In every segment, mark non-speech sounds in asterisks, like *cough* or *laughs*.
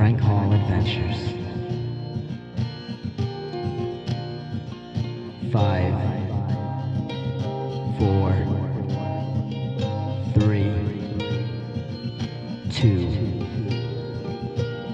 Frank Hall Adventures. Five, four, three, two,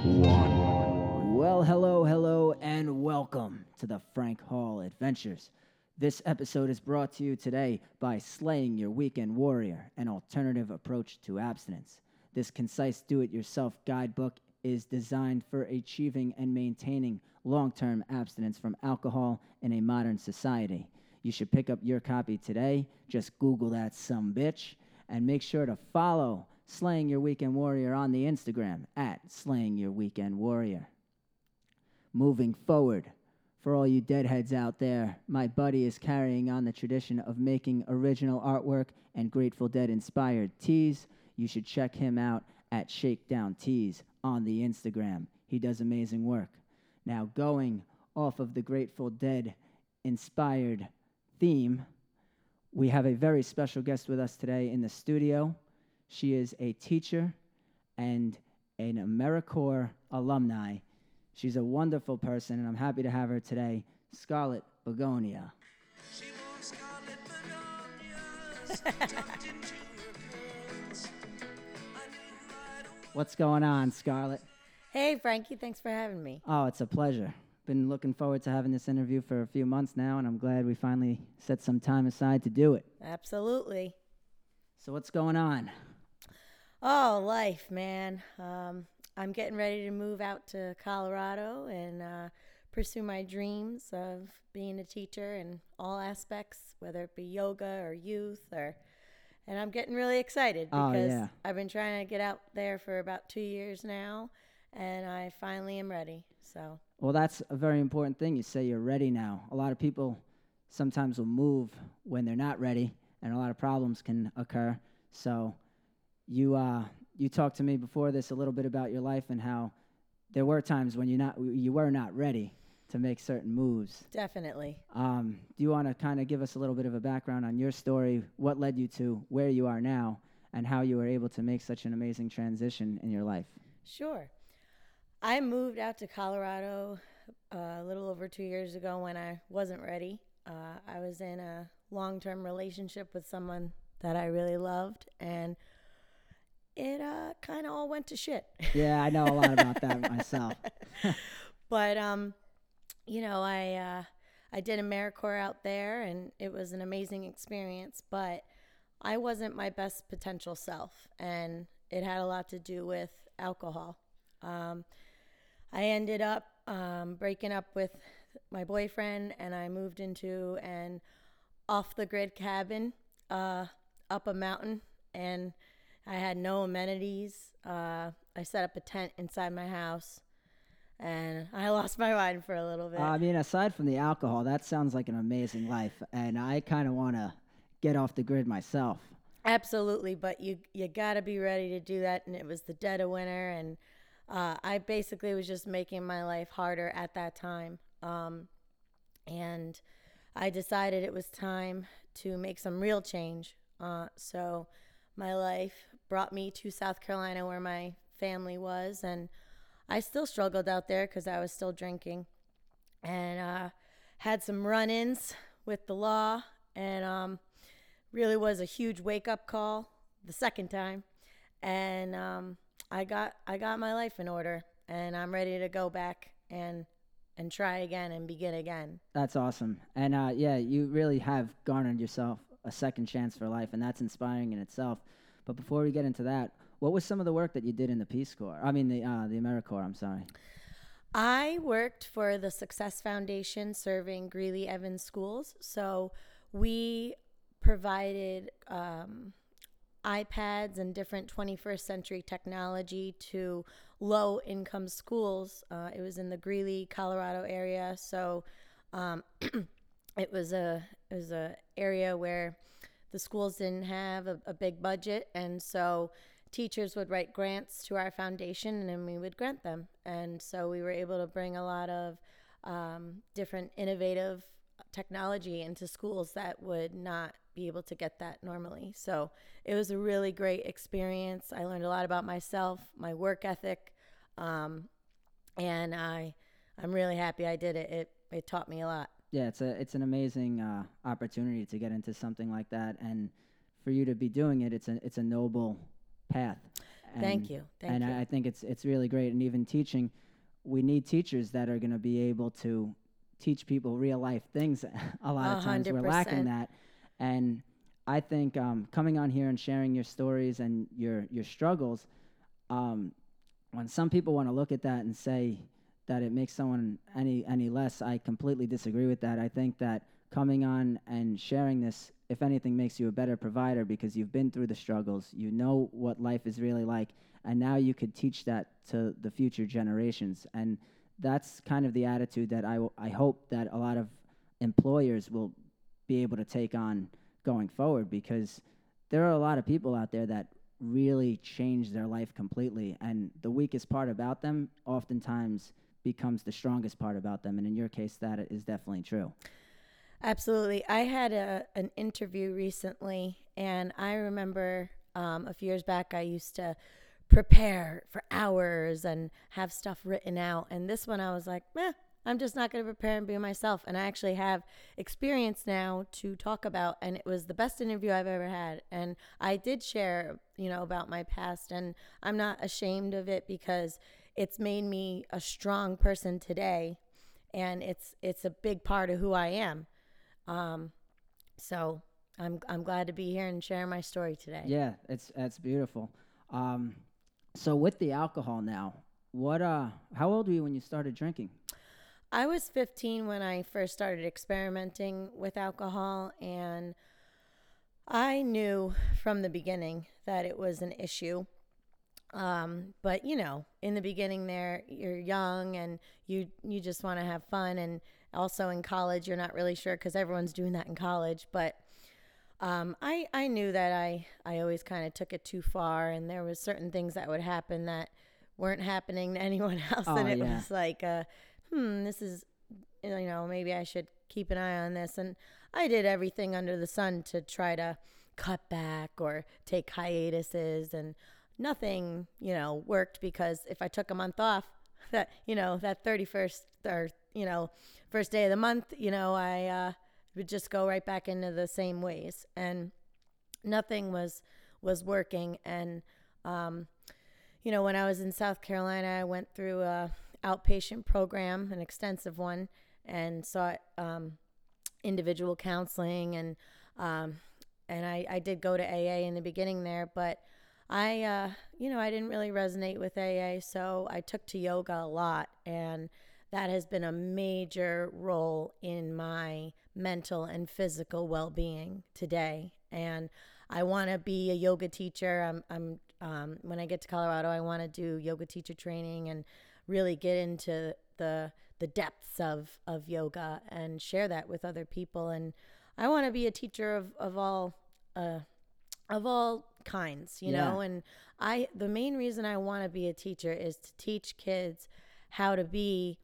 one. Well, hello, hello, and welcome to the Frank Hall Adventures. This episode is brought to you today by Slaying Your Weekend Warrior, an alternative approach to abstinence. This concise do it yourself guidebook is designed for achieving and maintaining long term abstinence from alcohol in a modern society. You should pick up your copy today. Just Google that some bitch and make sure to follow Slaying Your Weekend Warrior on the Instagram at Slaying Your Weekend Warrior. Moving forward, for all you deadheads out there, my buddy is carrying on the tradition of making original artwork and Grateful Dead inspired tees. You should check him out at Shakedown Tees on the Instagram. He does amazing work. Now, going off of the Grateful Dead inspired theme, we have a very special guest with us today in the studio. She is a teacher and an AmeriCorps alumni. She's a wonderful person, and I'm happy to have her today, Scarlet Begonia. What's going on, Scarlet? Hey, Frankie, thanks for having me. Oh, it's a pleasure. Been looking forward to having this interview for a few months now, and I'm glad we finally set some time aside to do it. Absolutely. So, what's going on? Oh, life, man. Um, I'm getting ready to move out to Colorado and uh, pursue my dreams of being a teacher in all aspects, whether it be yoga or youth or. And I'm getting really excited Oh, because yeah. I've been trying to get out there for about two years now, and I finally am ready. So, Well, that's a very important thing. You say you're ready now. A lot of people sometimes will move when they're not ready, and a lot of problems can occur. So, you uh, you talked to me before this a little bit about your life and how there were times when you not you were not ready to make certain moves. definitely. Um, do you want to kind of give us a little bit of a background on your story, what led you to where you are now, and how you were able to make such an amazing transition in your life? Sure. I moved out to Colorado uh, a little over two years ago when I wasn't ready. Uh, I was in a long term relationship with someone that I really loved, and it uh, kind of all went to shit. Yeah, I know a lot about that *laughs* myself. *laughs* but um, you know, I uh, I did AmeriCorps out there, and it was an amazing experience. But I wasn't my best potential self, and it had a lot to do with alcohol. Um, I ended up um, breaking up with my boyfriend, and I moved into an off the grid cabin uh, up a mountain, and I had no amenities. Uh, I set up a tent inside my house, and I lost my mind for a little bit. I mean, aside from the alcohol, that sounds like an amazing life, and I kind of want to get off the grid myself. Absolutely, but you you got to be ready to do that. And it was the dead of winter, and uh, I basically was just making my life harder at that time. Um, and I decided it was time to make some real change. Uh, so my life brought me to South Carolina, where my family was, and I still struggled out there because I was still drinking, and uh, had some run-ins with the law, and um, really was a huge wake up call the second time and um, I got I got my life in order and I'm ready to go back and and try again and begin again. That's awesome, and uh, yeah, you really have garnered yourself a second chance for life, and that's inspiring in itself. But before we get into that, what was some of the work that you did in the Peace Corps? I mean, the uh, the AmeriCorps. I'm sorry. I worked for the Success Foundation serving Greeley Evans schools. So we provided um, iPads and different 21st century technology to low income schools. Uh, it was in the Greeley, Colorado area. So um, *clears throat* it was a it was a area where the schools didn't have a, a big budget, and so teachers would write grants to our foundation, and we would grant them. And so we were able to bring a lot of um, different innovative technology into schools that would not be able to get that normally. So it was a really great experience. I learned a lot about myself, my work ethic, um, and I I'm really happy I did it. It it taught me a lot. Yeah, it's a it's an amazing uh, opportunity to get into something like that, and for you to be doing it, it's a it's a noble path. Thank you. Thank and you. I, I think it's it's really great. And even teaching, we need teachers that are going to be able to teach people real life things. *laughs* a lot of times we're lacking that, and I think um, coming on here and sharing your stories and your your struggles, um, when some people want to look at that and say that it makes someone any any less, I completely disagree with that. I think that coming on and sharing this, if anything, makes you a better provider because you've been through the struggles. You know what life is really like, and now you could teach that to the future generations. And that's kind of the attitude that I, w- I hope that a lot of employers will be able to take on going forward because there are a lot of people out there that really change their life completely and the weakest part about them oftentimes becomes the strongest part about them and in your case that is definitely true Absolutely. I had a an interview recently, and I remember um, a few years back I used to prepare for hours and have stuff written out. And this one I was like, meh, I'm just not going to prepare and be myself. And I actually have experience now to talk about, and it was the best interview I've ever had. And I did share, you know, about my past, and I'm not ashamed of it because it's made me a strong person today and it's it's a big part of who I am. Um, so I'm I'm glad to be here and share my story today. yeah it's that's beautiful um, so with the alcohol now what uh how old were you when you started drinking I was 15 when I first started experimenting with alcohol, and I knew from the beginning that it was an issue. Um, but you know, in the beginning, there you're young and you you just want to have fun, and also in college, you're not really sure because everyone's doing that in college. But um, I I knew that I I always kind of took it too far, and there was certain things that would happen that weren't happening to *laughs* anyone else, and Oh, it yeah. was like, uh, hmm, this is you know maybe I should keep an eye on this, and I did everything under the sun to try to cut back or take hiatuses, and nothing you know worked because if I took a month off, that you know that thirty first or you know first day of the month, you know I. Uh, would just go right back into the same ways and nothing was was working and um, you know when i was in south carolina i went through a outpatient program an extensive one and sought um, individual counseling and um, and I, I did go to aa in the beginning there but i uh, you know i didn't really resonate with aa so i took to yoga a lot and that has been a major role in my mental and physical well-being today and i want to be a yoga teacher. I'm, I'm um, when i get to colorado i want to do yoga teacher training and really get into the the depths of of yoga and share that with other people and i want to be a teacher of of all uh, of all kinds you Yeah. know and i the main reason i want to be a teacher is to teach kids how to be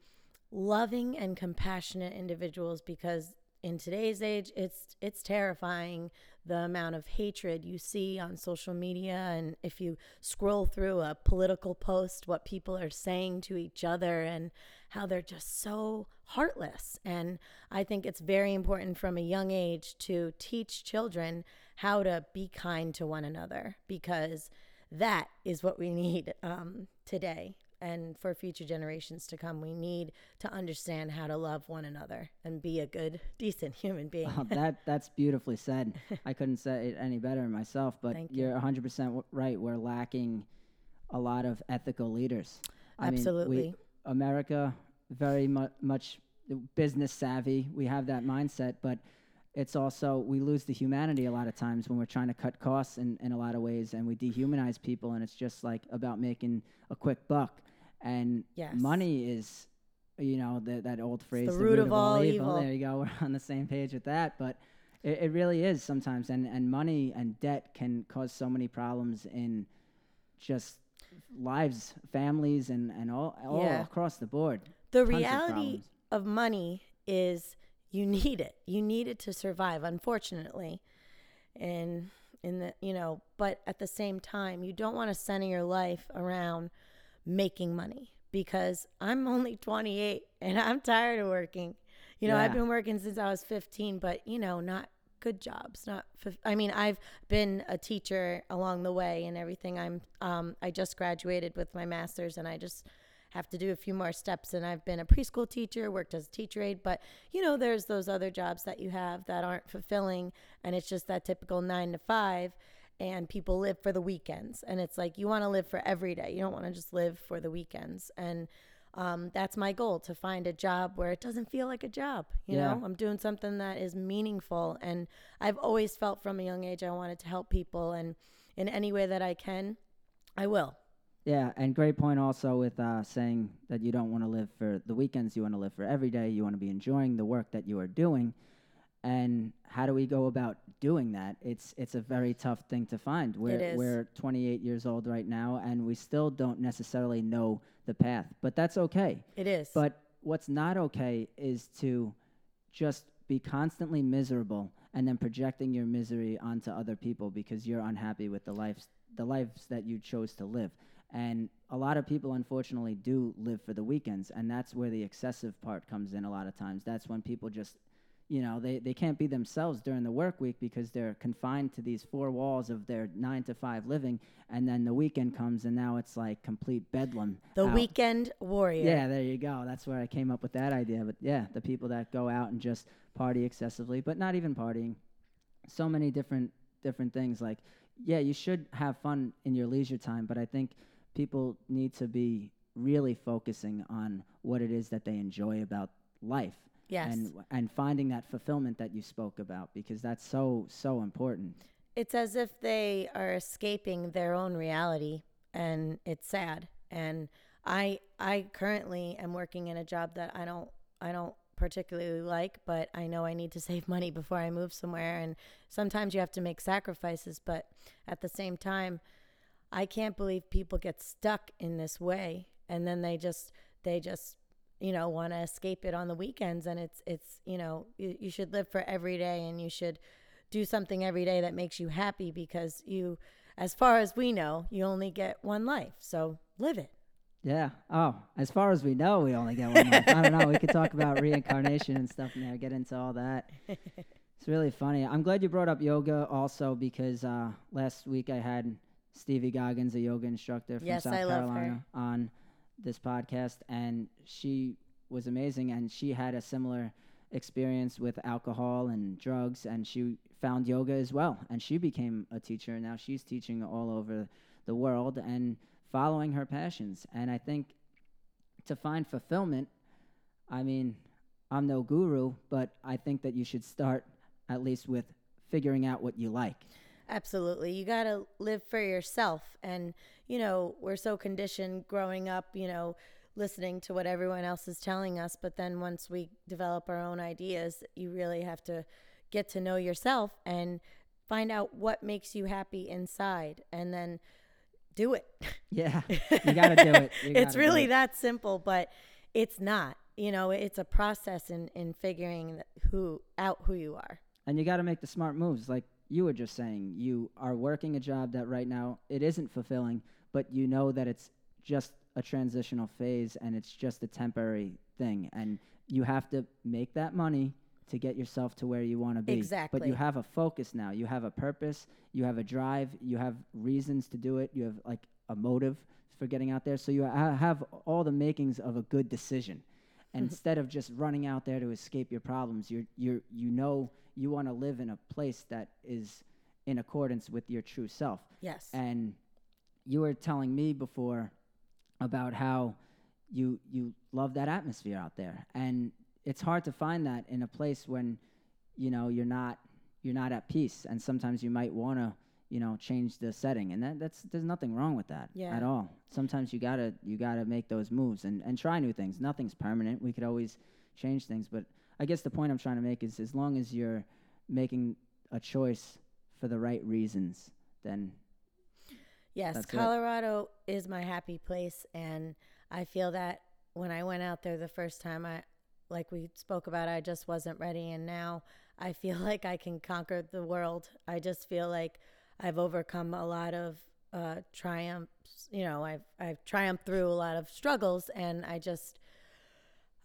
loving and compassionate individuals because in today's age it's it's terrifying the amount of hatred you see on social media and if you scroll through a political post what people are saying to each other and how they're just so heartless and i think it's very important from a young age to teach children how to be kind to one another because that is what we *laughs* need um, today and for future generations to come we need to understand how to love one another and be a good *laughs* decent human being Oh, that that's beautifully said. I couldn't say it any better myself. But Thank you. you're 100 percent right. We're lacking a lot of ethical leaders. I Mean, Absolutely. we, America very mu- much business savvy. We have that mindset, but it's also we lose the humanity a lot of times when we're trying to cut costs in, in a lot of ways, and we dehumanize people, and it's just like about making a quick buck. And Yes. money is, you know, the, that old phrase, the root of all evil. There you go. *laughs* We're on the same page with that, but it, it really is sometimes, and and money and debt can cause so many problems in just lives, families, and and all all Yeah. across the board. the Tons reality problems. of money is you need it you need it to survive unfortunately and in the you know but at the same time you don't want to center your life around making money because I'm only 28 and I'm tired of working. You know, I've been working since I was 15, but you know, not good jobs. Not, I mean, I've been a teacher along the way and everything. I'm, um, I just graduated with my master's, and I just have to do a few more steps. And I've been a preschool teacher, worked as a teacher aide, but you know, there's those other jobs that you have that aren't fulfilling, and it's just that typical nine to five. And people live for the weekends, and it's like you want to live for every day. You don't want to just live for the weekends, and um, that's my goal to find a job where it doesn't feel like a job. You Yeah. know, I'm doing something that is meaningful, and I've always felt from a young age I wanted to help people, and in any way that I can, I will. Yeah, and great point also with uh, saying that you don't want to live for the weekends. You want to live for every day. You want to be enjoying the work that you are doing. And how do we go about doing that? It's it's a very tough thing to find. We're is. we're 28 years old right now, and we still don't necessarily know the path. But that's okay. It is. But what's not okay is to just be constantly miserable and then projecting your misery onto other people because you're unhappy with the lives the lives that you chose to live. And a lot of people unfortunately do live for the weekends and that's where the excessive part comes in a lot of times. That's when people just you know, they, they can't be themselves during the work week because they're confined to these four walls of their nine to five living and then the weekend comes and now it's like complete bedlam. the out. weekend warrior. Yeah, there you go. That's where I came up with that idea. But yeah, the people that go out and just party excessively, but not even partying. So many different different things. Like, yeah, you should have fun in your leisure time, but I think people need to be really focusing on what it is that they enjoy about life. Yes. And and finding that fulfillment that you spoke about because that's so so important. it's as if they are escaping their own reality and it's sad and i i currently am working in a job that i don't i don't particularly like but i know i need to *laughs* save money before i move somewhere and sometimes you have to make sacrifices but at the same time i can't believe people get stuck in this way and then they just they just you know want to escape it on the weekends and it's it's you know you, you should live for every day and you should do something every day that makes you happy because you as far as we know you only get one life so live it Yeah. Oh, as far as we know, we only get one life. I don't know. We could talk about reincarnation and stuff there, get into all that. It's really funny. I'm glad you brought up yoga also because uh, last week I had Stevie Goggins, a yoga instructor from Yes, South I. Carolina, on this podcast, and she was amazing. And she had a similar experience with alcohol and drugs, and she found yoga as well. And she became a teacher, and now she's teaching all over the world and following her passions. And I think to find fulfillment, I mean, I'm no guru, but I think that you should start at least with figuring out what you like. Absolutely. You got to live for yourself. And, you know, we're so conditioned growing up, you know, listening to what everyone else is telling us. But then once we develop our own ideas, you really have to get to know yourself and find out what makes you happy inside and then do it. Yeah, *laughs* you got to do it. It's really it. that simple, but it's not. You know, it's a process in, in figuring who out who you are. and you got to make the smart moves like you were just saying you are working a job that right now it isn't fulfilling but you know that it's just a transitional phase and it's just a temporary thing. And you have to make that money to get yourself to where you want to be. Exactly. but you have a focus now. You have a purpose. You have a drive. You have reasons to do it. You have like a motive for getting out there. So you ha- have all the makings of a good decision and instead of just running out there to escape your problems you're you're you know you want to live in a place that is in accordance with your true self. Yes. and you were telling me before about how you you love that atmosphere out there. And it's hard to find that in a place when you know you're not you're not at peace. And sometimes you might want to you know change the setting. And that, that's there's nothing wrong with that Yeah. at all. Sometimes you gotta you gotta make those moves and and try new things. Nothing's permanent. We could always change things. But i guess the point i'm trying to make is as long as you're making a choice for the right reasons then Yes, Colorado is my happy place, and I feel that when I went out there the first time, I like we spoke about, I just wasn't ready, and now I feel *laughs* like I can conquer the world. I just feel like I've overcome a lot of uh, triumphs. You know, I've I've triumphed through a lot of struggles, and I just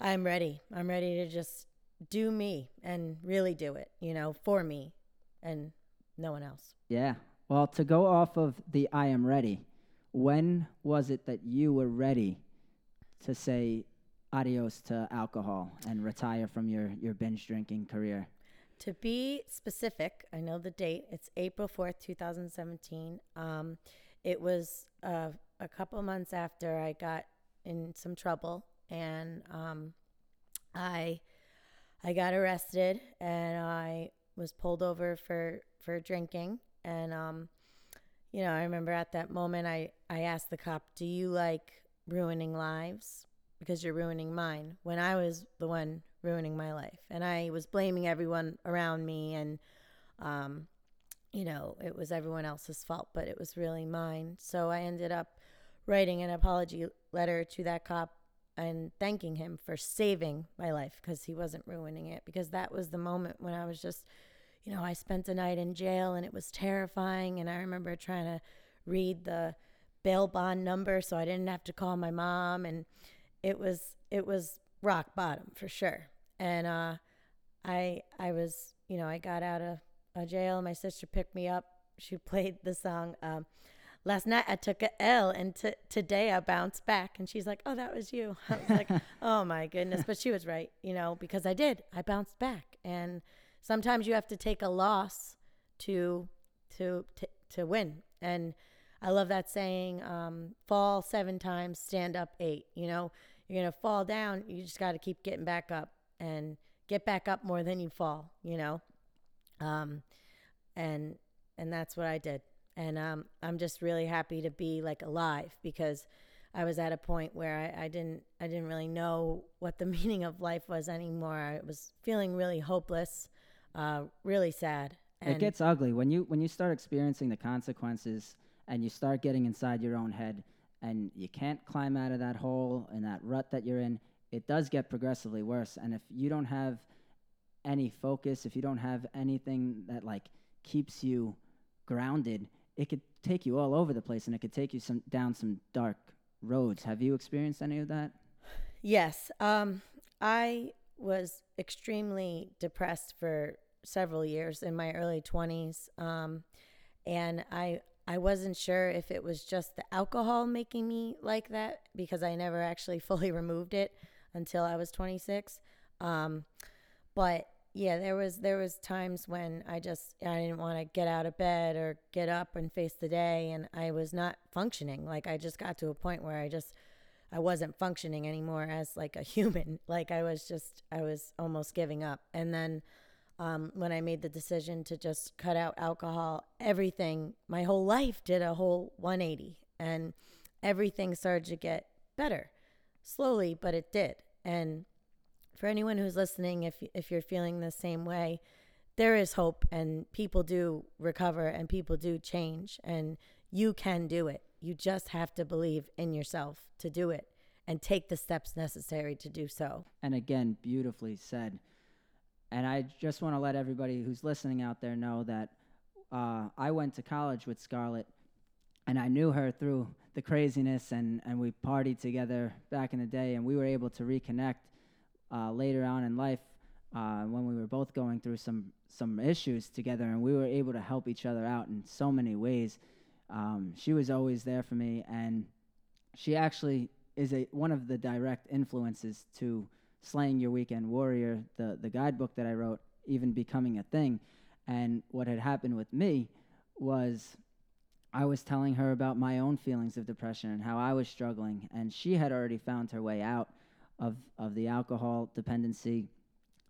I'm ready. I'm ready to just do me and really do it. You know, for me, and no one else. Yeah. Well, to go off of the I am ready, when was it that you were ready to say adios to alcohol and retire from your, your binge drinking career? To be specific, I know the date. It's April 4th, 2017. Um, it was uh, a couple months after I got in some trouble and um, I I got arrested and I was pulled over for for drinking and um, you know, I remember at that moment I I asked the cop, "Do you like ruining lives?" because you're ruining mine when I was the one ruining my life. And I was blaming everyone around me and um you know, it was everyone else's fault, but it was really mine. So I ended up writing an apology letter to that cop and thanking him for saving my life because he wasn't ruining it because that was the moment when I was just you know, I spent a night in jail and it was terrifying and I remember trying to read the bail bond number so I didn't have to call my mom and it was it was rock bottom for sure. And uh I I was, you know, I got out of, of jail. My sister picked me up. She *laughs* played the song um Last night I took a L and t- today I bounced back. And she's like, Oh, that was you. *laughs* I was like, *laughs* Oh my goodness. But she was right, you know, because I did. I bounced back. And sometimes you have to take a loss to to to, to win. And I love that saying, um, fall seven times, stand up eight. You know, you're going to fall down. You just got to keep getting back up and get back up more than you fall, you know? Um, and, and that's what I did. And, um, I'm just really happy to be like alive because I was at a point where I, I didn't, I didn't really know what the *laughs* meaning of life was anymore. I was feeling really hopeless, uh, really sad. it gets ugly when you when you start experiencing the consequences and you start getting inside your own head and you can't climb out of that hole and that rut that you're in it does get progressively worse and if you don't have any focus if you don't have anything that like keeps you grounded it could take you all over the place and it could take you some down some dark roads have you experienced any of that Yes. Um, I was extremely depressed for several years in my early 20s. Um, and I, I wasn't sure if it was just the alcohol making me like that because I never actually *laughs* fully removed it until I was 26. Um, but yeah, there was there was times when I just I didn't want to get out of bed or get up and face the day, and I was not functioning. Like I just got to a point where I just I wasn't functioning anymore as like a *laughs* human. Like I was just I was almost giving up. And then um, when I made the decision to just cut out alcohol, everything, my whole life did a whole 180, and everything started to get better, slowly, but it did. And for anyone who's listening, if if you're feeling the same way, there is hope, and people do recover, and people do change, and you can do it. You just have to believe in yourself to do it, and take the steps necessary to do so. and again beautifully said and i just want to let everybody who's listening out there know that uh, i went to college with scarlet and i knew her through the craziness and, and we partied together back in the day and we were able to reconnect uh, later on in life uh, when we were both going through some some issues together and we were able to help each other out in so many ways. Um, she was always there for me and she actually is a one of the direct influences to slaying your weekend warrior the the guidebook that i wrote even becoming a thing. And what had happened with me was i was telling her about my own feelings of depression and how i was struggling and she had already found her way out of of the alcohol dependency.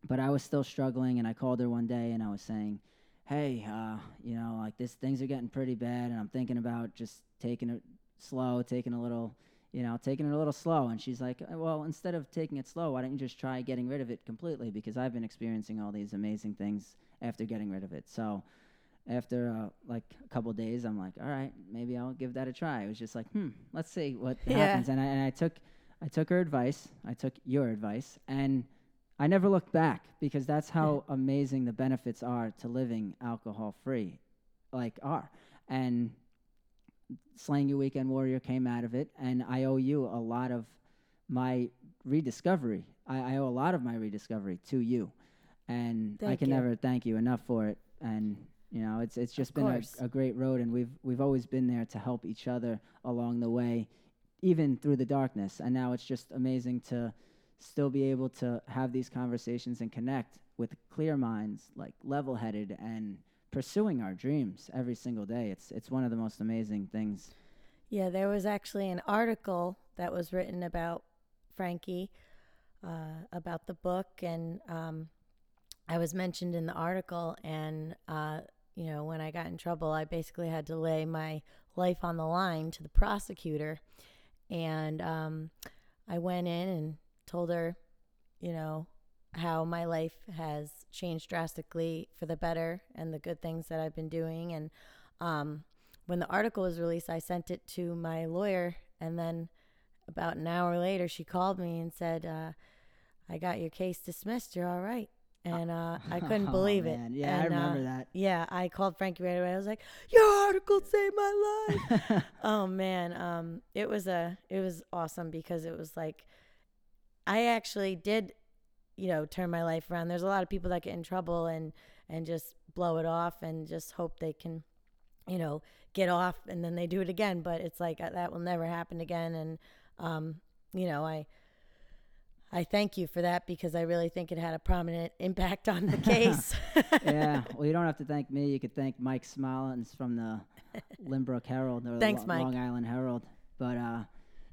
But i was still struggling and i called her one day and i was saying hey uh, you know like this things are getting pretty bad and i'm thinking about just taking it slow taking a little you know, taking it a little slow. And she's like, "Uh, well, instead of taking it slow, why don't you just try getting rid of it completely? Because I've been experiencing all these amazing things after getting rid of it. So after uh, like a couple days, I'm like, all right, maybe I'll give that a try. It was just like, hmm, let's see what *laughs* Yeah. happens. And I, and I took, I took her advice. I took your advice, and I never looked back because that's how amazing the benefits are to living alcohol free, like are. And Slaying Your Weekend Warrior came out of it, and I owe you a lot of my rediscovery. I, I owe a lot of my rediscovery to you, and I can you. never thank you enough for it. And you know, it's it's just been a, a great road, and we've we've always been there to help each other along the way, even through the darkness. And now it's just amazing to still be able to have these conversations and connect with clear minds, like level-headed and pursuing our dreams every single day. It's it's one of the most amazing things. Yeah, there was actually an article that was written about Frankie, uh, about the book, and um, I was mentioned in the article. And uh, you know, when I got in trouble, I basically had to lay my life on the line to the prosecutor, and um, I went in and told her, you know, how my life has changed drastically for the better and the good things that I've been doing. And um, when the article was released, I sent it to my lawyer. And then about an hour later, she called me and said, uh, I got your case dismissed. You're all right. And uh, *laughs* I couldn't Oh, believe man. it. Yeah, I And, uh, remember that. Yeah, I called Frankie right away. I was like, "Your article saved my life." *laughs* oh man, um, it was a it was awesome because it was like I actually did, you know, turn my life around. There's a lot of people that get in trouble and and just blow it off and just hope they can, you know, get off and then they do it again. But it's like uh, that will never happen again. And um, you know, I. I thank you for that because I really think it had a prominent *laughs* impact on the *laughs* case. yeah. *laughs* Well, you don't have to thank me. You could thank Mike Smolens from the Lynbrook Herald or Thanks, the Mike. Long Island Herald. But uh,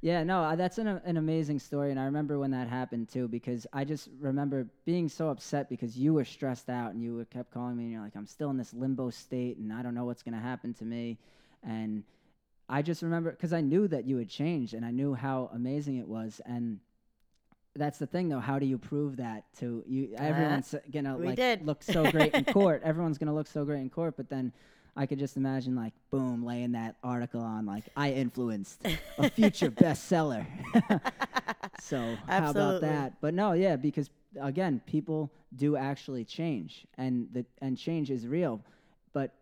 yeah, no, uh, that's an, an amazing story, and I remember when that happened too because I just remember being so upset because you were stressed out and you were kept calling me and you're like, I'm still in this limbo state and I don't know what's gonna happen to me, and I just remember because I knew that you had changed and I knew how amazing it was and. That's the thing, though. How do you prove that to you? Everyone's gonna we like did. look so *laughs* great in court. Everyone's gonna look so great in court, but then I could just imagine like boom, laying that article on like I influenced a future *laughs* bestseller. *laughs* so how about that? But no, yeah, because again, people do actually change, and the and change is real, but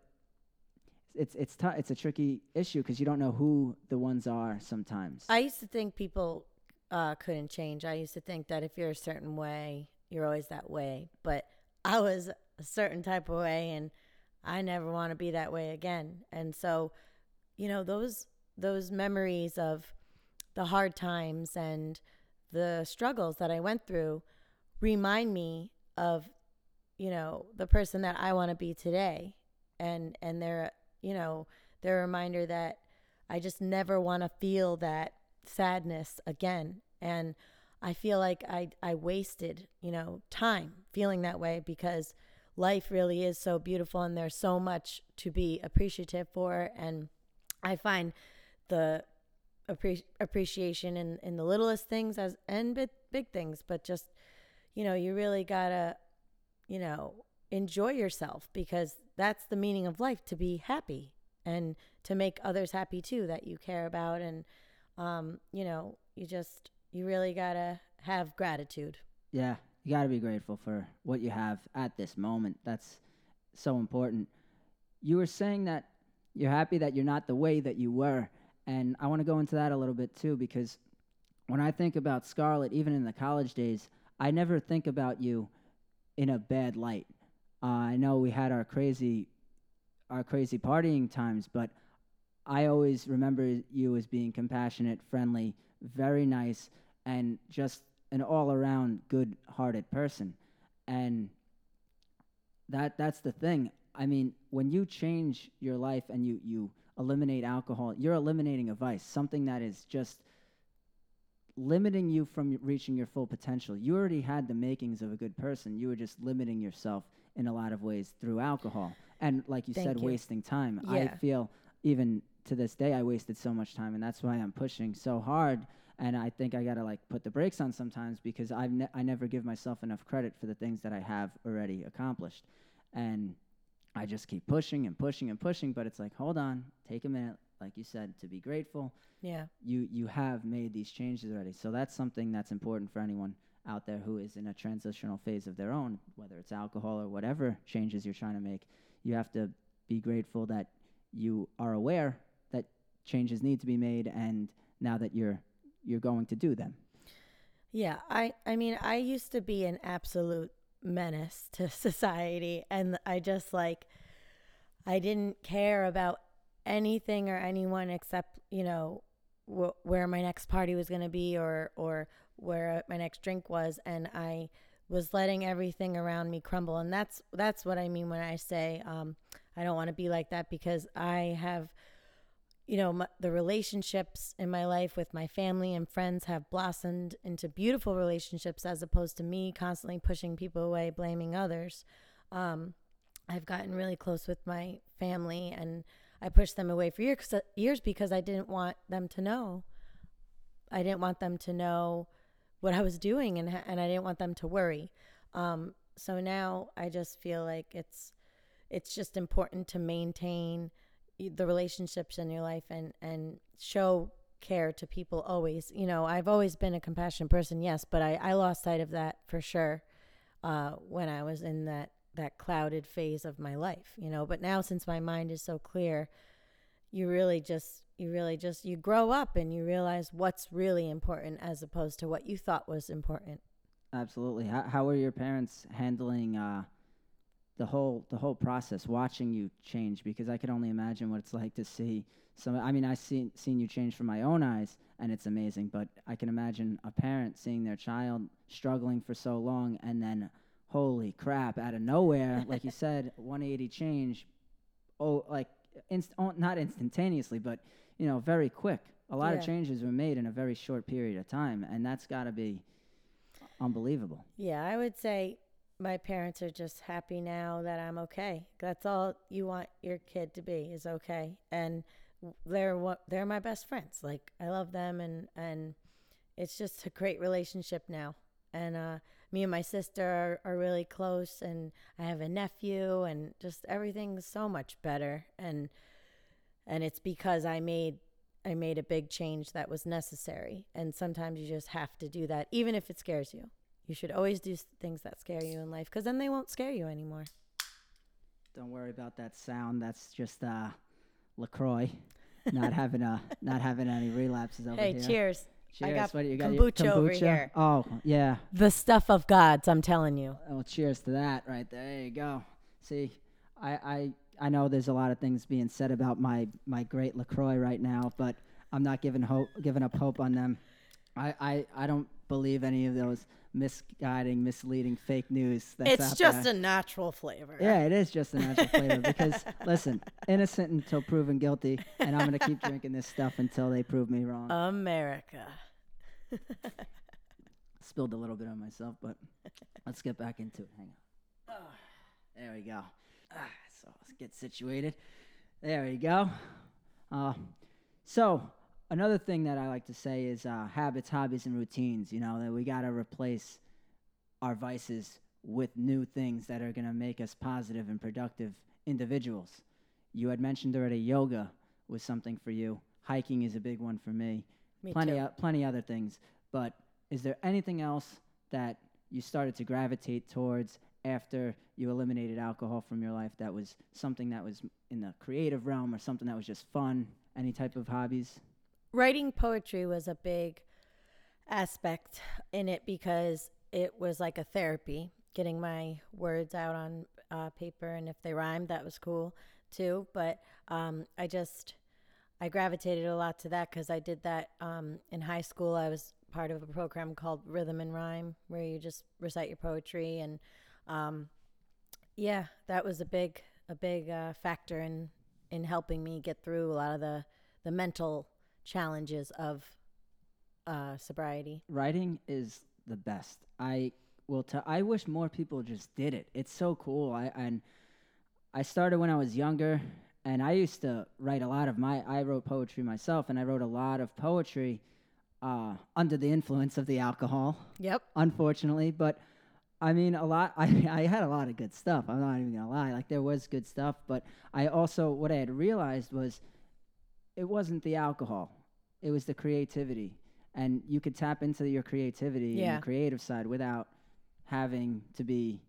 it's it's tou- it's a tricky issue because you don't know who the ones are sometimes. I used to think people uh, couldn't change. I used to think that if you're a certain way, you're always that way. But I was a certain type of way, and I never want to be that way again. And so, you know, those those memories of the hard times and the struggles that I went through remind me of, you know, the person that I want to be today. And and they're, you know, they're a reminder that I just never want to feel that sadness again. And I feel like I I wasted, you know, time feeling that way because life really is so beautiful and there's so much to be appreciative for. And I find the appre- appreciation in, in the littlest things as and big, big things, but just you know, you really gotta, you know, enjoy yourself because that's the meaning of life to be happy and to make others happy too that you care about. And um, you know, you just you really gotta have gratitude. Yeah, you got to be grateful for what you have at this moment. That's so important. You were saying that you're happy that you're not the way that you were. And I want to go into that a little bit too, because when I think about Scarlet, even in the college days, I never think about you in a bad light. Uh, I know we had our crazy, our crazy partying times, but I always remember you as being compassionate, friendly, very nice, and just an all-around good-hearted person. And that that's the thing. I mean, when you change your life and you you eliminate alcohol, you're eliminating a vice, something that is just limiting you from reaching your full potential. You already had the makings of a good person. You were just limiting yourself in a lot of ways through alcohol. And like you Thank said, you. wasting time. Yeah. I feel even to this day I wasted so much time and that's why I'm pushing so hard and I think I got to like put the brakes on sometimes because I've ne- I never give myself enough credit for the things that I have already accomplished. And I just keep pushing and pushing and pushing, but it's like, hold on, take a minute, like you said, to be grateful. Yeah. You you have made these changes already. So that's something that's important for anyone out there who is in a transitional phase of their own, whether it's alcohol or whatever changes you're trying to make. You have to be grateful that you are aware that changes need to be made, and now that you're you're going to do them. Yeah, I I mean, I used to be an absolute menace *laughs* to society and I just like I didn't care about anything or anyone except, you know, wh- where my next party was going to be or or where my next drink was and I was letting everything around me crumble and that's that's what I mean when I say um I don't want to be like that because I have you know, my, the relationships in my life with my family and friends have blossomed into beautiful relationships as opposed to me constantly pushing people away, blaming others. Um, I've gotten really close with my family and I pushed them away for years, years because I didn't want them to know. I didn't want them to know what I was doing and, and I didn't want them to worry. Um, so now I just feel like it's it's just important to maintain the relationships in your life and and show care to people always. You know i've always been a compassionate person yes but i i lost sight of that for sure uh when i was in that that clouded phase of my life you know. But now since my mind is so clear you really just you really just you grow up and you realize what's really important as opposed to what you thought was important. Absolutely. How how are your parents handling uh, the whole the whole process, watching you change? Because I can only imagine what it's like to see some. I mean, I've seen seen you change from my own eyes, and it's amazing. But I can imagine a parent seeing their child struggling for so long, and then, holy crap, out of nowhere, like you *laughs* said, 180 change. Oh, like inst- oh, not instantaneously, but you know, very quick. A lot Yeah. of changes were made in a very short period of time, and that's got to be unbelievable. Yeah, I would say my parents are just happy now that I'm okay. That's all you want your kid to be is okay, and they're what they're my best friends. Like I love them, and and it's just a great relationship now. And uh, me and my sister are, are really close, and I have a nephew, and just everything's so much better. And and it's because I made I made a big change that was necessary. And sometimes you just have to do that, even if it scares you. You should always do things that scare you in life because then they won't scare you anymore. Don't worry about that sound. That's just uh, Lacroix, not *laughs* having a not having any relapses over hey, here. cheers. Cheers. I got what, you got your kombucha over kombucha? here. Oh yeah. The stuff of gods, I'm telling you. Well, cheers to that right there. There you go. See, I I I know there's a lot of things being said about my my great Lacroix right now, but I'm not giving hope giving up hope on them. I I, I don't believe any of those misguiding, misleading fake news. That's it's just there. a natural flavor. Yeah, it is just a natural flavor because *laughs* listen, innocent until proven guilty, and I'm gonna keep drinking this stuff until they prove me wrong. America. *laughs* Spilled a little bit on myself, but let's get back into it. Hang on. There we go. Ah, so let's get situated. There we go. Uh, so another thing that I like to say is uh, habits, hobbies, and routines. You know that we gotta replace our vices with new things that are gonna make us positive and productive individuals. You had mentioned already yoga was something for you. Hiking is a big one for me. Me plenty, too. o- plenty other things. But is there anything else that you started to gravitate towards after you eliminated alcohol from your life? That was something that was in the creative realm, or something that was just fun? Any type of hobbies? Writing poetry was a big aspect in it because it was like a therapy, getting my words out on uh, paper, and if they rhymed, that was cool too. But um, I just I gravitated a lot to that because I did that um, in high school. I was part of a program called Rhythm and Rhyme, where you just recite your poetry, and um, yeah, that was a big a big uh, factor in in helping me get through a lot of the the mental challenges of uh, sobriety. Writing is the best. I will tell. I wish more people just did it. It's so cool. I and I started when I was younger, and I used to write a lot of my. I wrote poetry myself, and I wrote a lot of poetry uh, under the influence of the alcohol. Yep. unfortunately. But I mean, a lot. *laughs* I I had a lot of good stuff. I'm not even gonna lie. Like there was good stuff, but I also what I had realized was it wasn't the alcohol. It was the creativity, and you could tap into your creativity and Yeah. your creative side without having to be,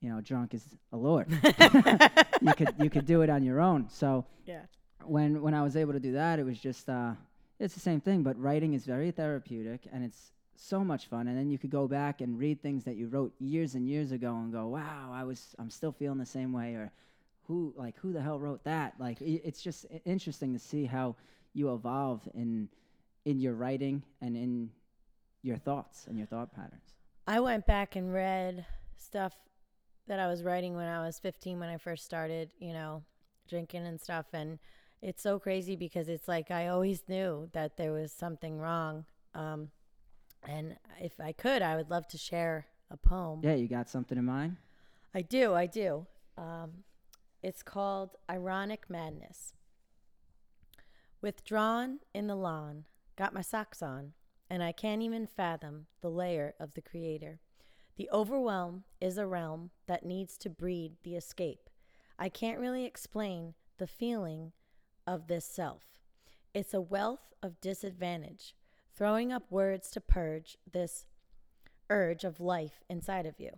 you know, drunk as a lord. *laughs* you could you could do it on your own. So Yeah. when when I was able to do that, it was just uh, it's the same thing. But writing is very therapeutic, and it's so much fun. And then you could go back and read things that you wrote years and years ago, and go, "Wow, I was I'm still feeling the same way," or "Who like who the hell wrote that?" Like i it's just interesting to see how you evolve in in your writing and in your thoughts and your thought patterns. I went back and read stuff that I was writing when I was 15 when I first started, you know, drinking and stuff. And it's so crazy because it's like I always knew that there was something wrong. Um, and if I could, I would love to share a poem. Yeah, you got something in mind? I do, I do. Um, it's called Ironic Madness. Withdrawn in the lawn, got my socks on, and I can't even fathom the layer of the Creator. The overwhelm is a realm that needs to breed the escape. I can't really explain the feeling of this self. It's a wealth of disadvantage, throwing up words to purge this urge of life inside of you.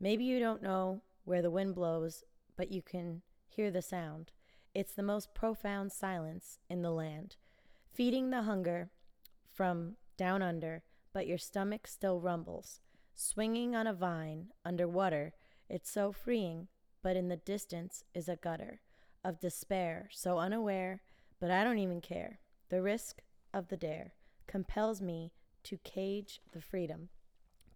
Maybe you don't know where the wind blows, but you can hear the sound. It's the most profound silence in the land, feeding the hunger from down under, but your stomach still rumbles. Swinging on a vine underwater, it's so freeing, but in the distance is a gutter of despair, so unaware, but I don't even care. The risk of the dare compels me to cage the freedom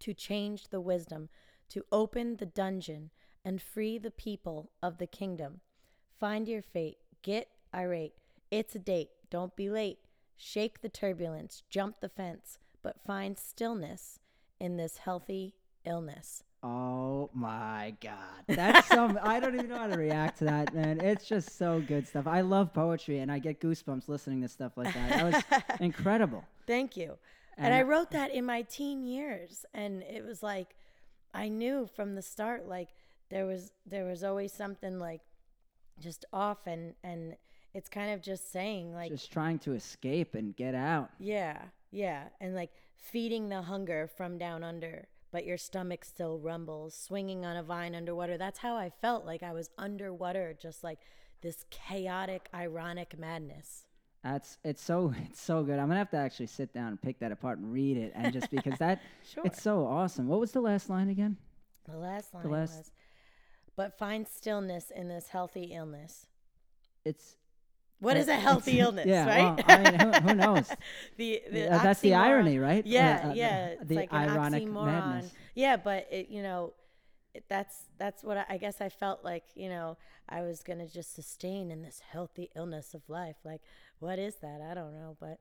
to change the wisdom, to open the dungeon and free the people of the kingdom. Find your fate, get irate. It's a date, don't be late. Shake the turbulence, jump the fence, but find stillness in this healthy illness. Oh my god. *laughs* That's some I don't even know how to react to that, man. It's just so good stuff. I love poetry and I get goosebumps listening to stuff like that. That was *laughs* incredible. Thank you. And, And I I- wrote that in my teen years and it was like I knew from the start like there was there was always something like just off and and it's kind of just saying like Just trying to escape and get out. yeah, yeah, and like feeding the hunger from down under, but your stomach still rumbles, swinging on a vine underwater. That's how I felt like I was underwater, just like this chaotic, ironic madness. That's it's so *laughs* it's so good. I'm gonna have to actually sit down and pick that apart and read it, and just because that *laughs* Sure. it's so awesome. What was the last line again? the last line the last- was, but find stillness in this healthy illness. It's What is a healthy illness, yeah, right? well, I mean, who, who knows? *laughs* the, the Uh, that's the irony, right? Yeah, Uh, uh, yeah. the- the like ironic madness. Yeah, but it, you know, it, that's that's what I, I guess I felt like. You know, I was gonna just sustain in this healthy illness of life. Like, what is that? I don't know, but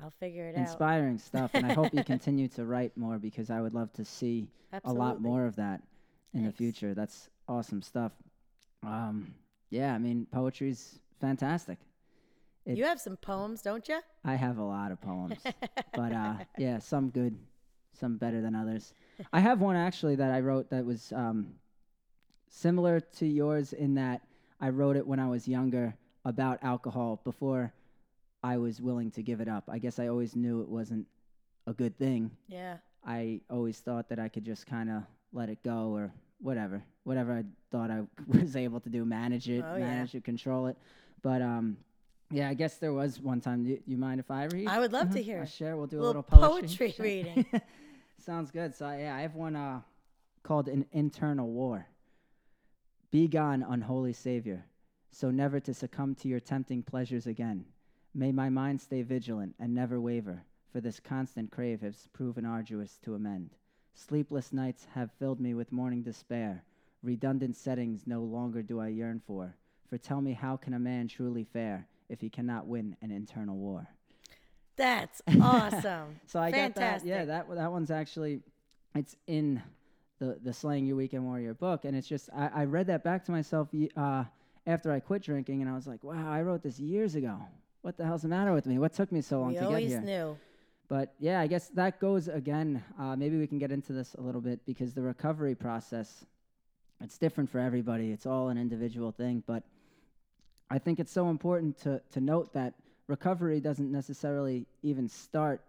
I'll figure it out. Inspiring stuff, and I hope you *laughs* continue to write more because I would love to see a lot more of that in Thanks. the future. That's awesome stuff. Um, yeah, I mean, poetry's fantastic. it- You have some poems, don't you? I have a lot of poems, *laughs* but uh, yeah, some good, some better than others. I have one actually that I wrote that was um, similar to yours in that I wrote it when I was younger about alcohol before I was willing to give it up. I guess I always knew it wasn't a good thing. Yeah. I always thought that I could just kind of let it go or whatever, whatever I thought I *laughs* was able to do, manage it, Oh, yeah. manage it, control it. But um, yeah, I guess there was one time. You, you mind if I read? I would love to Mhm. hear I'll share. We'll do a Little little poetry, poetry *laughs* reading. *laughs* Sounds good. So yeah, I have one uh, called "An Internal War." Be gone, unholy Savior, so never to succumb to your tempting pleasures again. May my mind stay vigilant and never waver, for this constant crave has proven arduous to amend. Sleepless nights have filled me with morning despair. Redundant settings no longer do I yearn for. For tell me, how can a man truly fare if he cannot win an internal war? That's *laughs* awesome. So I got that. Yeah, that that one's actually it's in the the Slaying Your Weekend Warrior book, and it's just I, I read that back to myself uh, after I quit drinking, and I was like, wow, I wrote this years ago. What the hell's the matter with me? What took me so long we to get always here? knew. But yeah, I guess that goes again. Uh, maybe we can get into this a little bit because the recovery process, it's different for everybody. It's all an individual thing. But I think it's so important to, to note that recovery doesn't necessarily even start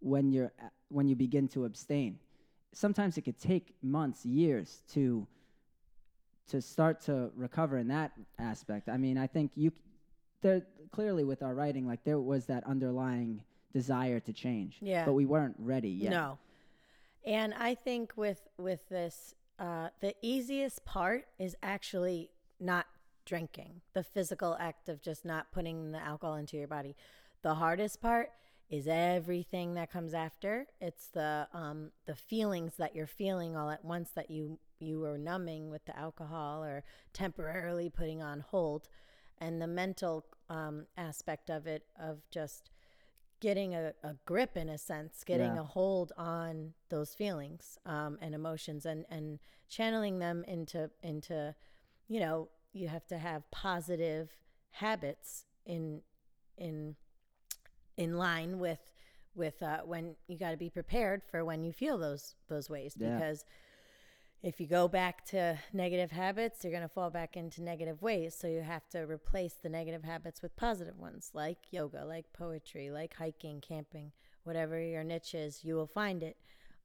when you're when you begin to abstain. Sometimes it could take months, years to to start to recover in that aspect. I mean, I think you there clearly with our writing, like there was that underlying desire to change. Yeah. But we weren't ready yet. No. And I think with with this, uh, the easiest part is actually not drinking, the physical act of just not putting the alcohol into your body. The hardest part is everything that comes after. It's the um, the feelings that you're feeling all at once that you you were numbing with the alcohol or temporarily putting on hold, and the mental um, aspect of it of just getting a, a grip in a sense, getting Yeah. a hold on those feelings um, and emotions and, and channeling them into into, you know, you have to have positive habits in in in line with with uh, when you got to be prepared for when you feel those those ways Yeah. because if you go back to negative habits, you're going to fall back into negative ways. So you have to replace the negative habits with positive ones, like yoga, like poetry, like hiking, camping, whatever your niche is, you will find it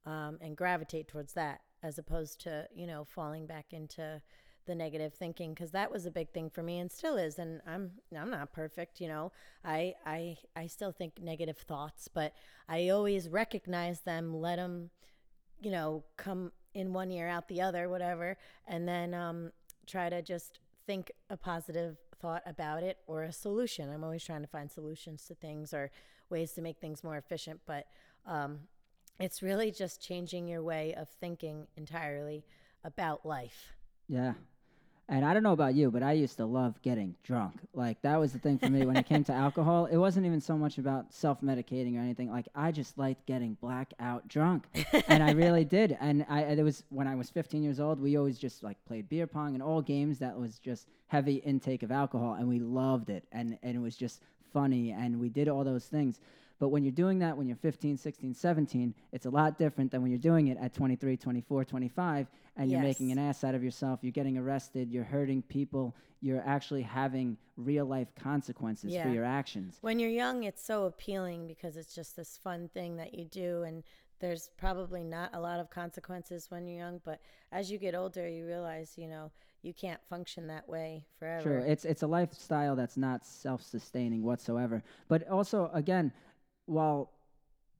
um, and gravitate towards that as opposed to, you know, falling back into the negative thinking because that was a big thing for me and still is and I'm I'm not perfect you know I I I still think negative thoughts but I always recognize them let them you know, come in one ear out the other, whatever, and then um, try to just think a positive thought about it or a solution. I'm always trying to find solutions to things or ways to make things more efficient, but um, it's really just changing your way of thinking entirely about life. Yeah. And I don't know about you, but I used to love getting drunk. Like that was the thing for me when it came to alcohol. It wasn't even so much about self-medicating or anything. Like I just liked getting blackout drunk, and I really *laughs* did. And I it was when I was 15 years old. We always just like played beer pong and all games that was just heavy intake of alcohol, and we loved it. And and it was just funny, and we did all those things. But when you're doing that when you're 15, 16, 17, it's a lot different than when you're doing it at 23, 24, 25, and you're making an ass out of yourself. You're getting arrested. You're hurting people. You're actually having real life consequences for your actions. When you're young, it's so appealing because it's just this fun thing that you do, and there's probably not a lot of consequences when you're young. But as you get older, you realize, you know, you can't function that way forever. Sure, It's it's a lifestyle that's not self-sustaining whatsoever. But also, again, while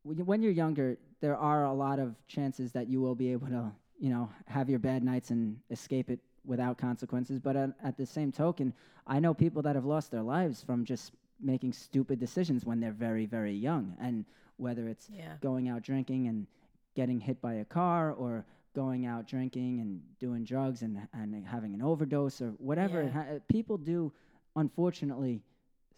when you- when you're younger, there are a lot of chances that you will be able to, you know, have your bad nights and escape it without consequences. But at, at the same token, I know people that have lost their lives from just making stupid decisions when they're very, very young, and whether it's yeah. going out drinking and getting hit by a car or going out drinking and doing drugs and, and having an overdose or whatever. Yeah. ha- people do, unfortunately,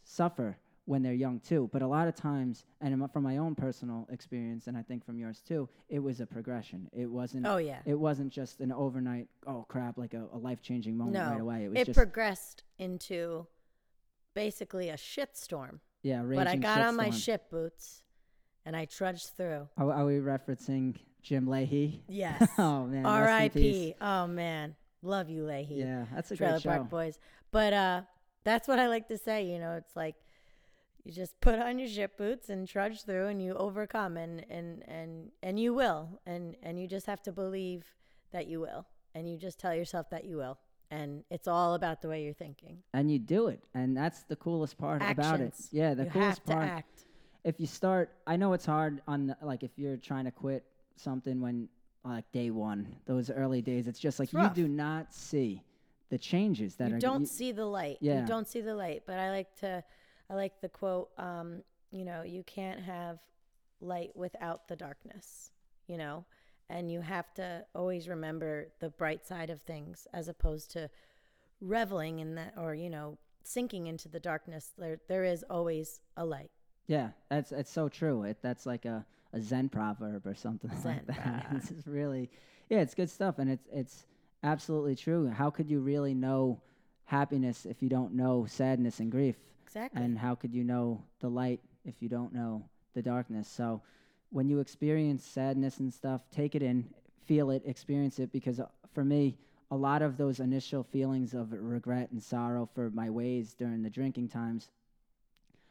suffer when they're young too. But a lot of times, and from my own personal experience, and I think from yours too, it was a progression. It wasn't. Oh yeah. It wasn't just an overnight. Oh crap! Like a, a life changing moment No, right away. It was it just progressed into basically a shitstorm. yeah. But I got on my ship boots and I trudged through. Are, are we referencing Jim Lahey? Yes. *laughs* oh man. rest in peace. R.I.P. Oh man, love you, Lahey. Yeah, that's a Trailer great show. Park Boys. But uh, that's what I like to say. You know, it's like you just put on your ship boots and trudge through, and you overcome, and and and and you will, and and you just have to believe that you will, and you just tell yourself that you will, and it's all about the way you're thinking. and you do it and that's the coolest part about it Actions. yeah the you coolest have to part act. if you start i know it's hard on the, like if you're trying to quit something when like day one those early days it's just like It's you rough. do not see the changes that you are don't you- see the light. Yeah. You don't see the light. But I like to, I like the quote. Um, you know, you can't have light without the darkness. You know, and you have to always remember the bright side of things as opposed to reveling in that or you know sinking into the darkness. There, there is always a light. yeah that's it's so true it that's like a, a zen proverb or something *laughs* Zen like that it's just really yeah it's good stuff and it's it's absolutely true how could you really know happiness if you don't know sadness and grief Exactly. And how could you know the light if you don't know the darkness? So when you experience sadness and stuff, take it in, feel it, experience it. Because uh, for me, a lot of those initial feelings of regret and sorrow for my ways during the drinking times,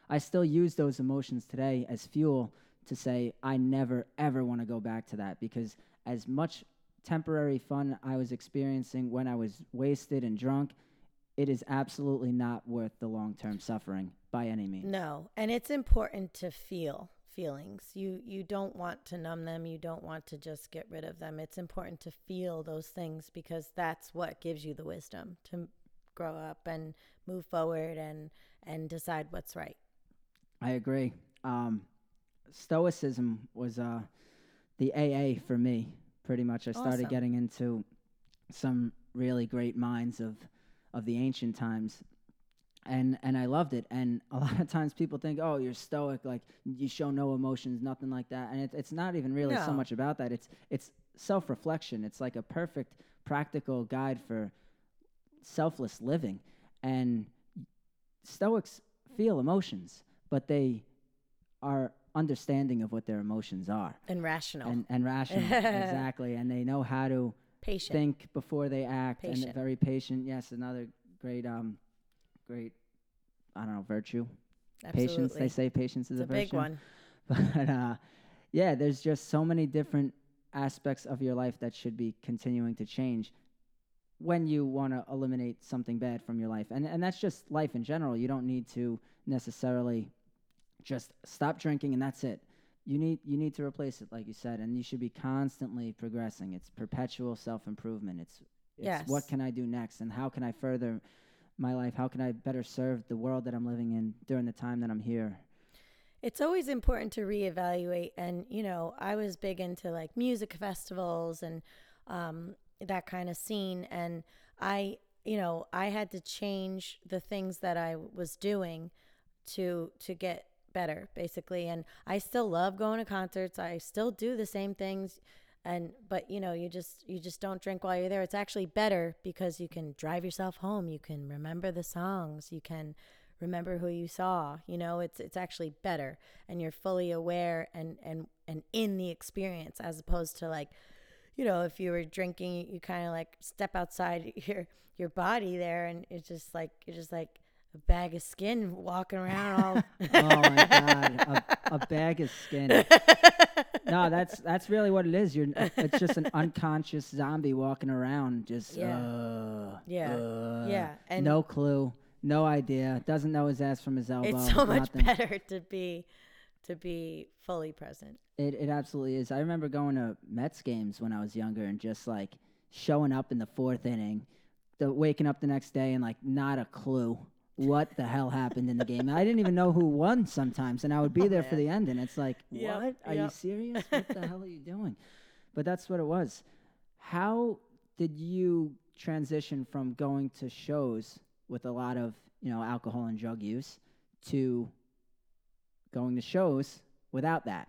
I still use those emotions today as fuel to say, I never, ever want to go back to that. Because as much temporary fun I was experiencing when I was wasted and drunk, it is absolutely not worth the long term suffering by any means. No, and it's important to feel feelings. You you don't want to numb them. You don't want to just get rid of them. It's important to feel those things because that's what gives you the wisdom to grow up and move forward and and decide what's right. I agree. Um, stoicism was uh, the AA for me, pretty much. I started Awesome. getting into some really great minds of of the ancient times. And and I loved it. And a *laughs* lot of times people think, oh, you're stoic, like you show no emotions, nothing like that. And it, it's not even really so much about that. It's it's self reflection. It's like a perfect practical guide for selfless living. And Stoics feel emotions, but they are understanding of what their emotions are And rational, and, and rational. *laughs* exactly. And they know how to patient. think before they act and Patient. very patient. Yes, another great um great I don't know, virtue. Patience. They say patience is it's a a virtue. big one. *laughs* But uh yeah, there's just so many different aspects of your life that should be continuing to change when you want to eliminate something bad from your life. And and that's just life in general. You don't need to necessarily just stop drinking and that's it. You need you need to replace it like you said and you should be constantly progressing. It's perpetual self-improvement. It's it's what can I do next and how can I further my life? How can I better serve the world that I'm living in during the time that I'm here? It's always important to reevaluate. And, you know, I was big into like music festivals and um, that kind of scene. And I, you know, I had to change the things that I was doing to to get better basically and I still love going to concerts. I still do the same things and but you know, you just you just don't drink while you're there. It's actually better because you can drive yourself home. You can remember the songs. You can remember who you saw you know it's it's actually better and you're fully aware and and and in the experience as opposed to like you know if you were drinking you kind of like step outside *laughs* your your body there and it's just like you're just like a bag of skin walking around all *laughs* oh my god, a, a bag of skin. *laughs* No, that's that's really what it is. You're it's just an unconscious zombie walking around, just Yeah. uh, Yeah. uh, Yeah, and- no clue, no idea, doesn't know his ass from his elbow. it's so much nothing. better to be to be fully present It it absolutely is. I remember going to Mets games when I was younger and just like showing up in the fourth inning, the waking up the next day and like not a clue what the hell happened in the game. I didn't even know who won sometimes, and I would be there for the end, and it's like, Yep, what? Are you serious? *laughs* What the hell are you doing? But that's what it was. How did you transition from going to shows with a lot of you know alcohol and drug use to going to shows without that?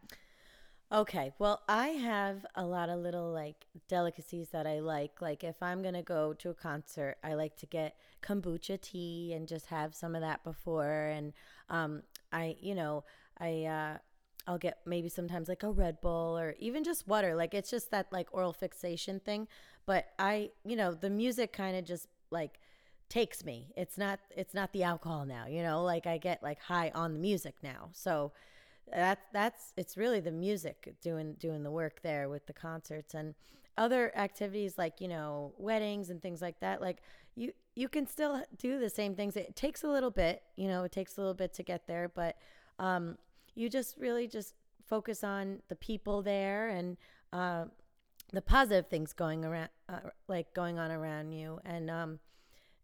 Okay, well, I have a lot of little like delicacies that I like. Like if I'm gonna go to a concert, I like to get kombucha tea and just have some of that before. And um, I, you know, I uh, I'll get maybe sometimes like a Red Bull or even just water. Like it's just that like oral fixation thing. But I, you know, the music kind of just like takes me. It's not it's not the alcohol now, you know, like I get like high on the music now. So that's that's it's really the music doing doing the work there with the concerts and other activities like you know weddings and things like that. Like you you can still do the same things. It takes a little bit you know it takes a little bit to get there but um you just really just focus on the people there and uh, the positive things going around uh, like going on around you. And um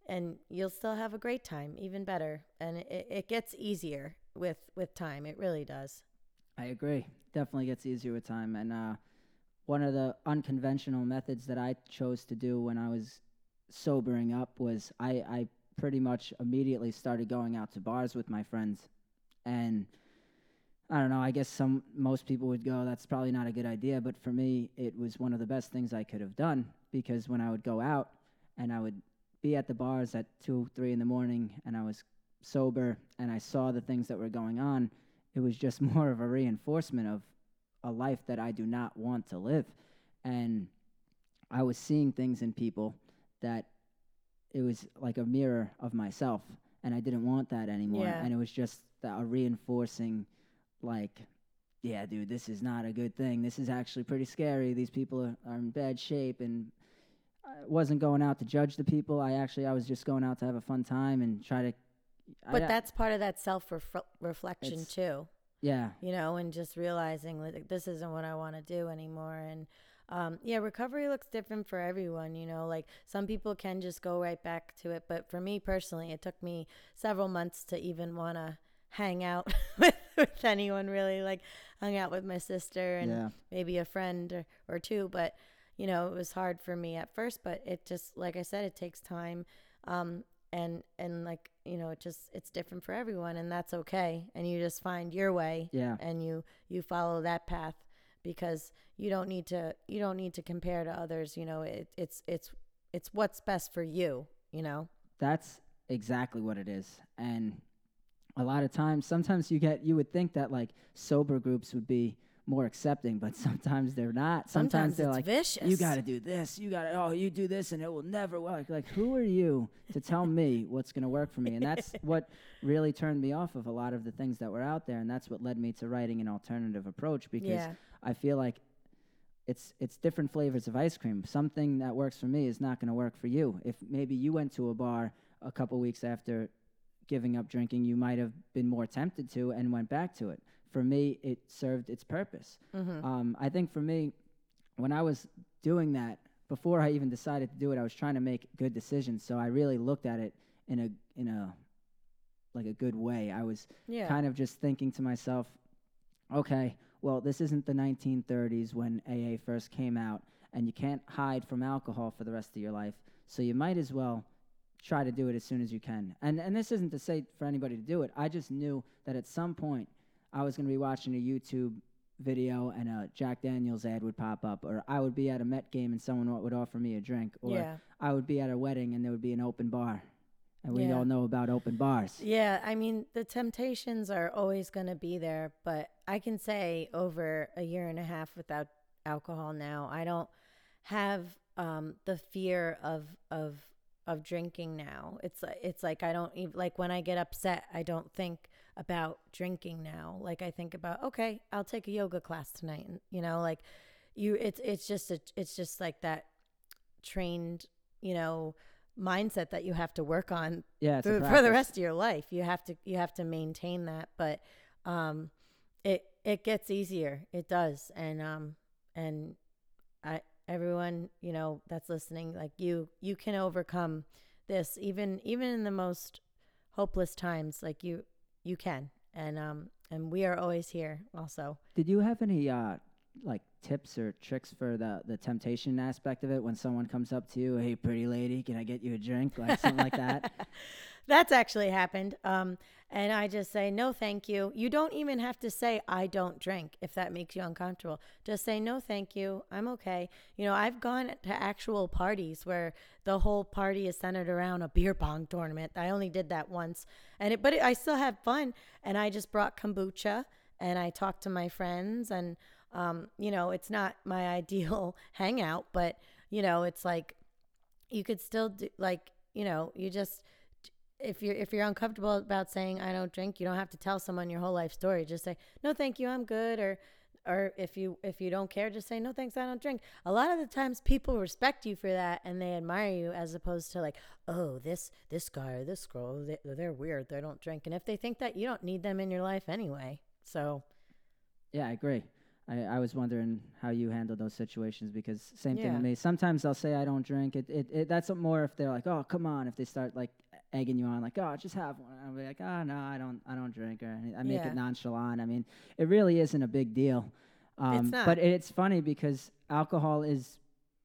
and you'll still have a great time even better. And it, it gets easier with with time it really does I agree. Definitely gets easier with time. And uh, one of the unconventional methods that I chose to do when I was sobering up was I, I pretty much immediately started going out to bars with my friends. And I don't know, I guess some most people would go, that's probably not a good idea. But for me, it was one of the best things I could have done because when I would go out and I would be at the bars at two, three in the morning and I was sober and I saw the things that were going on, it was just *laughs* more of a reinforcement of a life that I do not want to live. And I was seeing things in people that it was like a mirror of myself. And I didn't want that anymore. Yeah. And it was just a reinforcing, like, yeah, dude, this is not a good thing. This is actually pretty scary. These people are, are in bad shape. And I wasn't going out to judge the people. I actually I was just going out to have a fun time and try to. But I, that's part of that self reflection too. yeah, you know, and just realizing like this isn't what I want to do anymore. And um, yeah, recovery looks different for everyone. You know, like some people can just go right back to it, but for me personally, it took me several months to even want to hang out *laughs* with, with anyone really. Like hung out with my sister and yeah, maybe a friend or, or two, but you know, it was hard for me at first, but it just like I said, it takes time. Um, and and like you know it just it's different for everyone and that's okay and you just find your way yeah. and you you follow that path because you don't need to you don't need to compare to others you know it, it's it's it's what's best for you you know That's exactly what it is. And a lot of times, sometimes you get, you would think that like sober groups would be more accepting, but *laughs* sometimes they're not. Sometimes, they're like, vicious you got to do this, you got to, oh, you do this and it will never work. Like, who are you to tell me *laughs* what's going to work for me? And that's *laughs* what really turned me off of a lot of the things that were out there. And that's what led me to writing an alternative approach because yeah I feel like it's it's different flavors of ice cream. Something that works for me is not going to work for you. If maybe you went to a bar a couple weeks after giving up drinking, you might have been more tempted to and went back to it. For me, it served its purpose. mm-hmm. Um, I think for me, when I was doing that, before I even decided to do it, I was trying to make good decisions. So I really looked at it in a in a like a good way. I was yeah kind of just thinking to myself, okay, well, this isn't the 1930s when AA first came out, and you can't hide from alcohol for the rest of your life. So you might as well try to do it as soon as you can. And and this isn't to say for anybody to do it. I just knew that at some point I was going to be watching a YouTube video and a Jack Daniels ad would pop up, or I would be at a Met game and someone would offer me a drink, or yeah I would be at a wedding and there would be an open bar. And we Yeah. all know about open bars. Yeah, I mean, the temptations are always going to be there, but I can say over a year and a half without alcohol now, I don't have um, the fear of of of drinking now. It's it's like I don't even like when I get upset, I don't think about drinking now. Like I think about, okay, I'll take a yoga class tonight, and you know, like you it's it's just a, it's just like that trained, you know, mindset that you have to work on Yeah, for, for the rest of your life. You have to you have to maintain that, but um, it it gets easier. It does, and um, and I everyone you know that's listening, like you you can overcome this even even in the most hopeless times. Like you you can, and um, and we are always here. Also, Did you have any uh, like tips or tricks for the the temptation aspect of it when someone comes up to you, "Hey, pretty lady, can I get you a drink?" Like something like that. *laughs* That's actually happened. Um, and I just say, no, thank you. You don't even have to say, I don't drink if that makes you uncomfortable. Just say, no, thank you. I'm okay. You know, I've gone to actual parties where the whole party is centered around a beer pong tournament. I only did that once. And it, but it, I still had fun. And I just brought kombucha and I talked to my friends. And, um, you know, it's not my *laughs* ideal hangout, but, you know, it's like you could still do, like, you know, you just, if you're if you're uncomfortable about saying I don't drink, you don't have to tell someone your whole life story. Just say no, thank you, I'm good. Or or if you if you don't care, just say no, thanks, I don't drink. A lot of the times, people respect you for that and they admire you, as opposed to like, oh, this this guy or this girl, they, they're weird, they don't drink. And if they think that, you don't need them in your life anyway. So yeah, I agree. I, I was wondering how you handle those situations because same thing Yeah. with me. Sometimes I'll say I don't drink. It, it, it that's more if they're like, "Oh, come on!" If they start like egging you on, like, "Oh, just have one," I'll be like, "Oh, no, I don't, I don't drink," or any- I make Yeah. it nonchalant. I mean, it really isn't a big deal. Um, not. But it's funny because alcohol is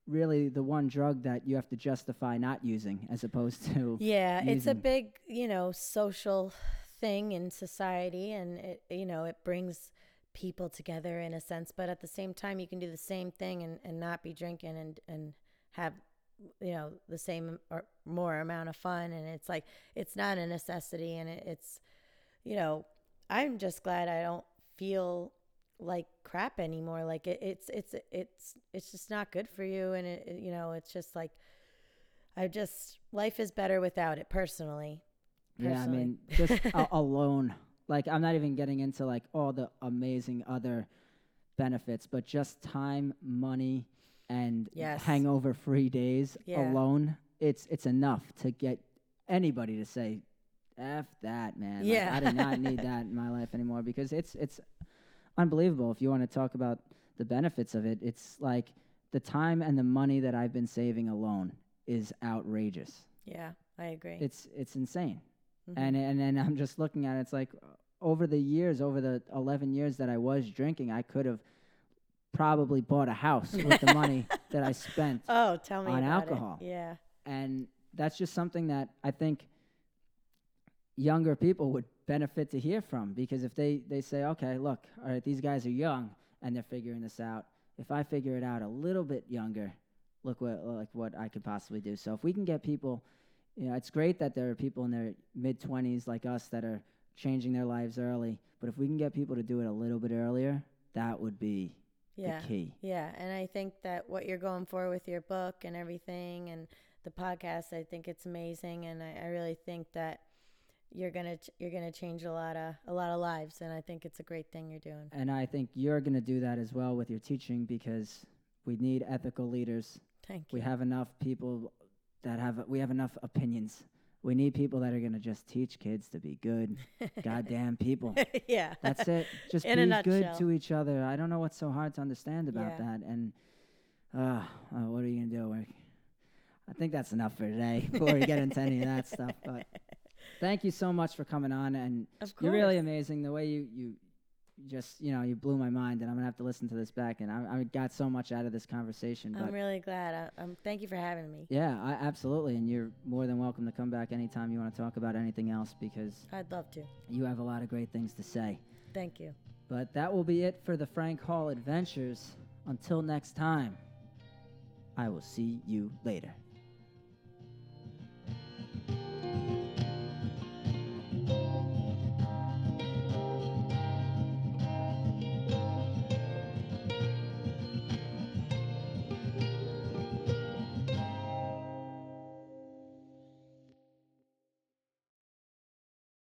really the one drug that you have to justify not using, as opposed to Yeah, it's a big, you know, social thing in society and it you know, it brings people together in a sense, but at the same time you can do the same thing and, and not be drinking and and have you know, the same or more amount of fun and it's like it's not a necessity and it, it's you know, I'm just glad I don't feel like crap anymore. Like it, it's it's it's it's just not good for you and it, you know, it's just like I just life is better without it personally. Yeah, I mean, just *laughs* alone. Like, I'm not even getting into like all the amazing other benefits, but just time, money, and Yes. hangover free days Yeah. alone, it's it's enough to get anybody to say, "F that, man." Like, I do not need *laughs* that in my life anymore because it's it's unbelievable. If you want to talk about the benefits of it, it's like the time and the money that I've been saving alone is outrageous. Yeah, I agree. It's it's insane. Mhm. And and then I'm just looking at it, it's like over the years, over the 11 years that I was drinking, I could have probably bought a house with the money *laughs* that I spent. oh, tell me on alcohol. It. Yeah. And that's just something that I think younger people would benefit to hear from because if they, they say, okay, look, all right, these guys are young and they're figuring this out. If I figure it out a little bit younger, look what like what I could possibly do. So if we can get people, you know, it's great that there are people in their mid twenties like us that are changing their lives early. But if we can get people to do it a little bit earlier, that would be Yeah. the key. Yeah, and I think that what you're going for with your book and everything and the podcast, I think it's amazing, and I, I really think that you're gonna ch- you're gonna change a lot of a lot of lives, and I think it's a great thing you're doing. And I think you're going to do that as well with your teaching because we need ethical leaders. Thank you. We have enough people that have we have enough opinions. We need people that are going to just teach kids to be good, goddamn people. *laughs* yeah. That's it. Just In be good to each other. I don't know what's so hard to understand about Yeah. that. And uh, uh, what are you gonna do? We're- I think that's enough for today *laughs* before we get into any of that stuff. But *laughs* thank you so much for coming on, and you're really amazing. The way you you just you know you blew my mind, and I'm gonna have to listen to this back. And I, I got so much out of this conversation. But I'm really glad. I, um, thank you for having me. yeah, I, absolutely. And you're more than welcome to come back anytime you want to talk about anything else because I'd love to. you have a lot of great things to say. Thank you. But that will be it for the Frank Hall Adventures. Until next time, I will see you later.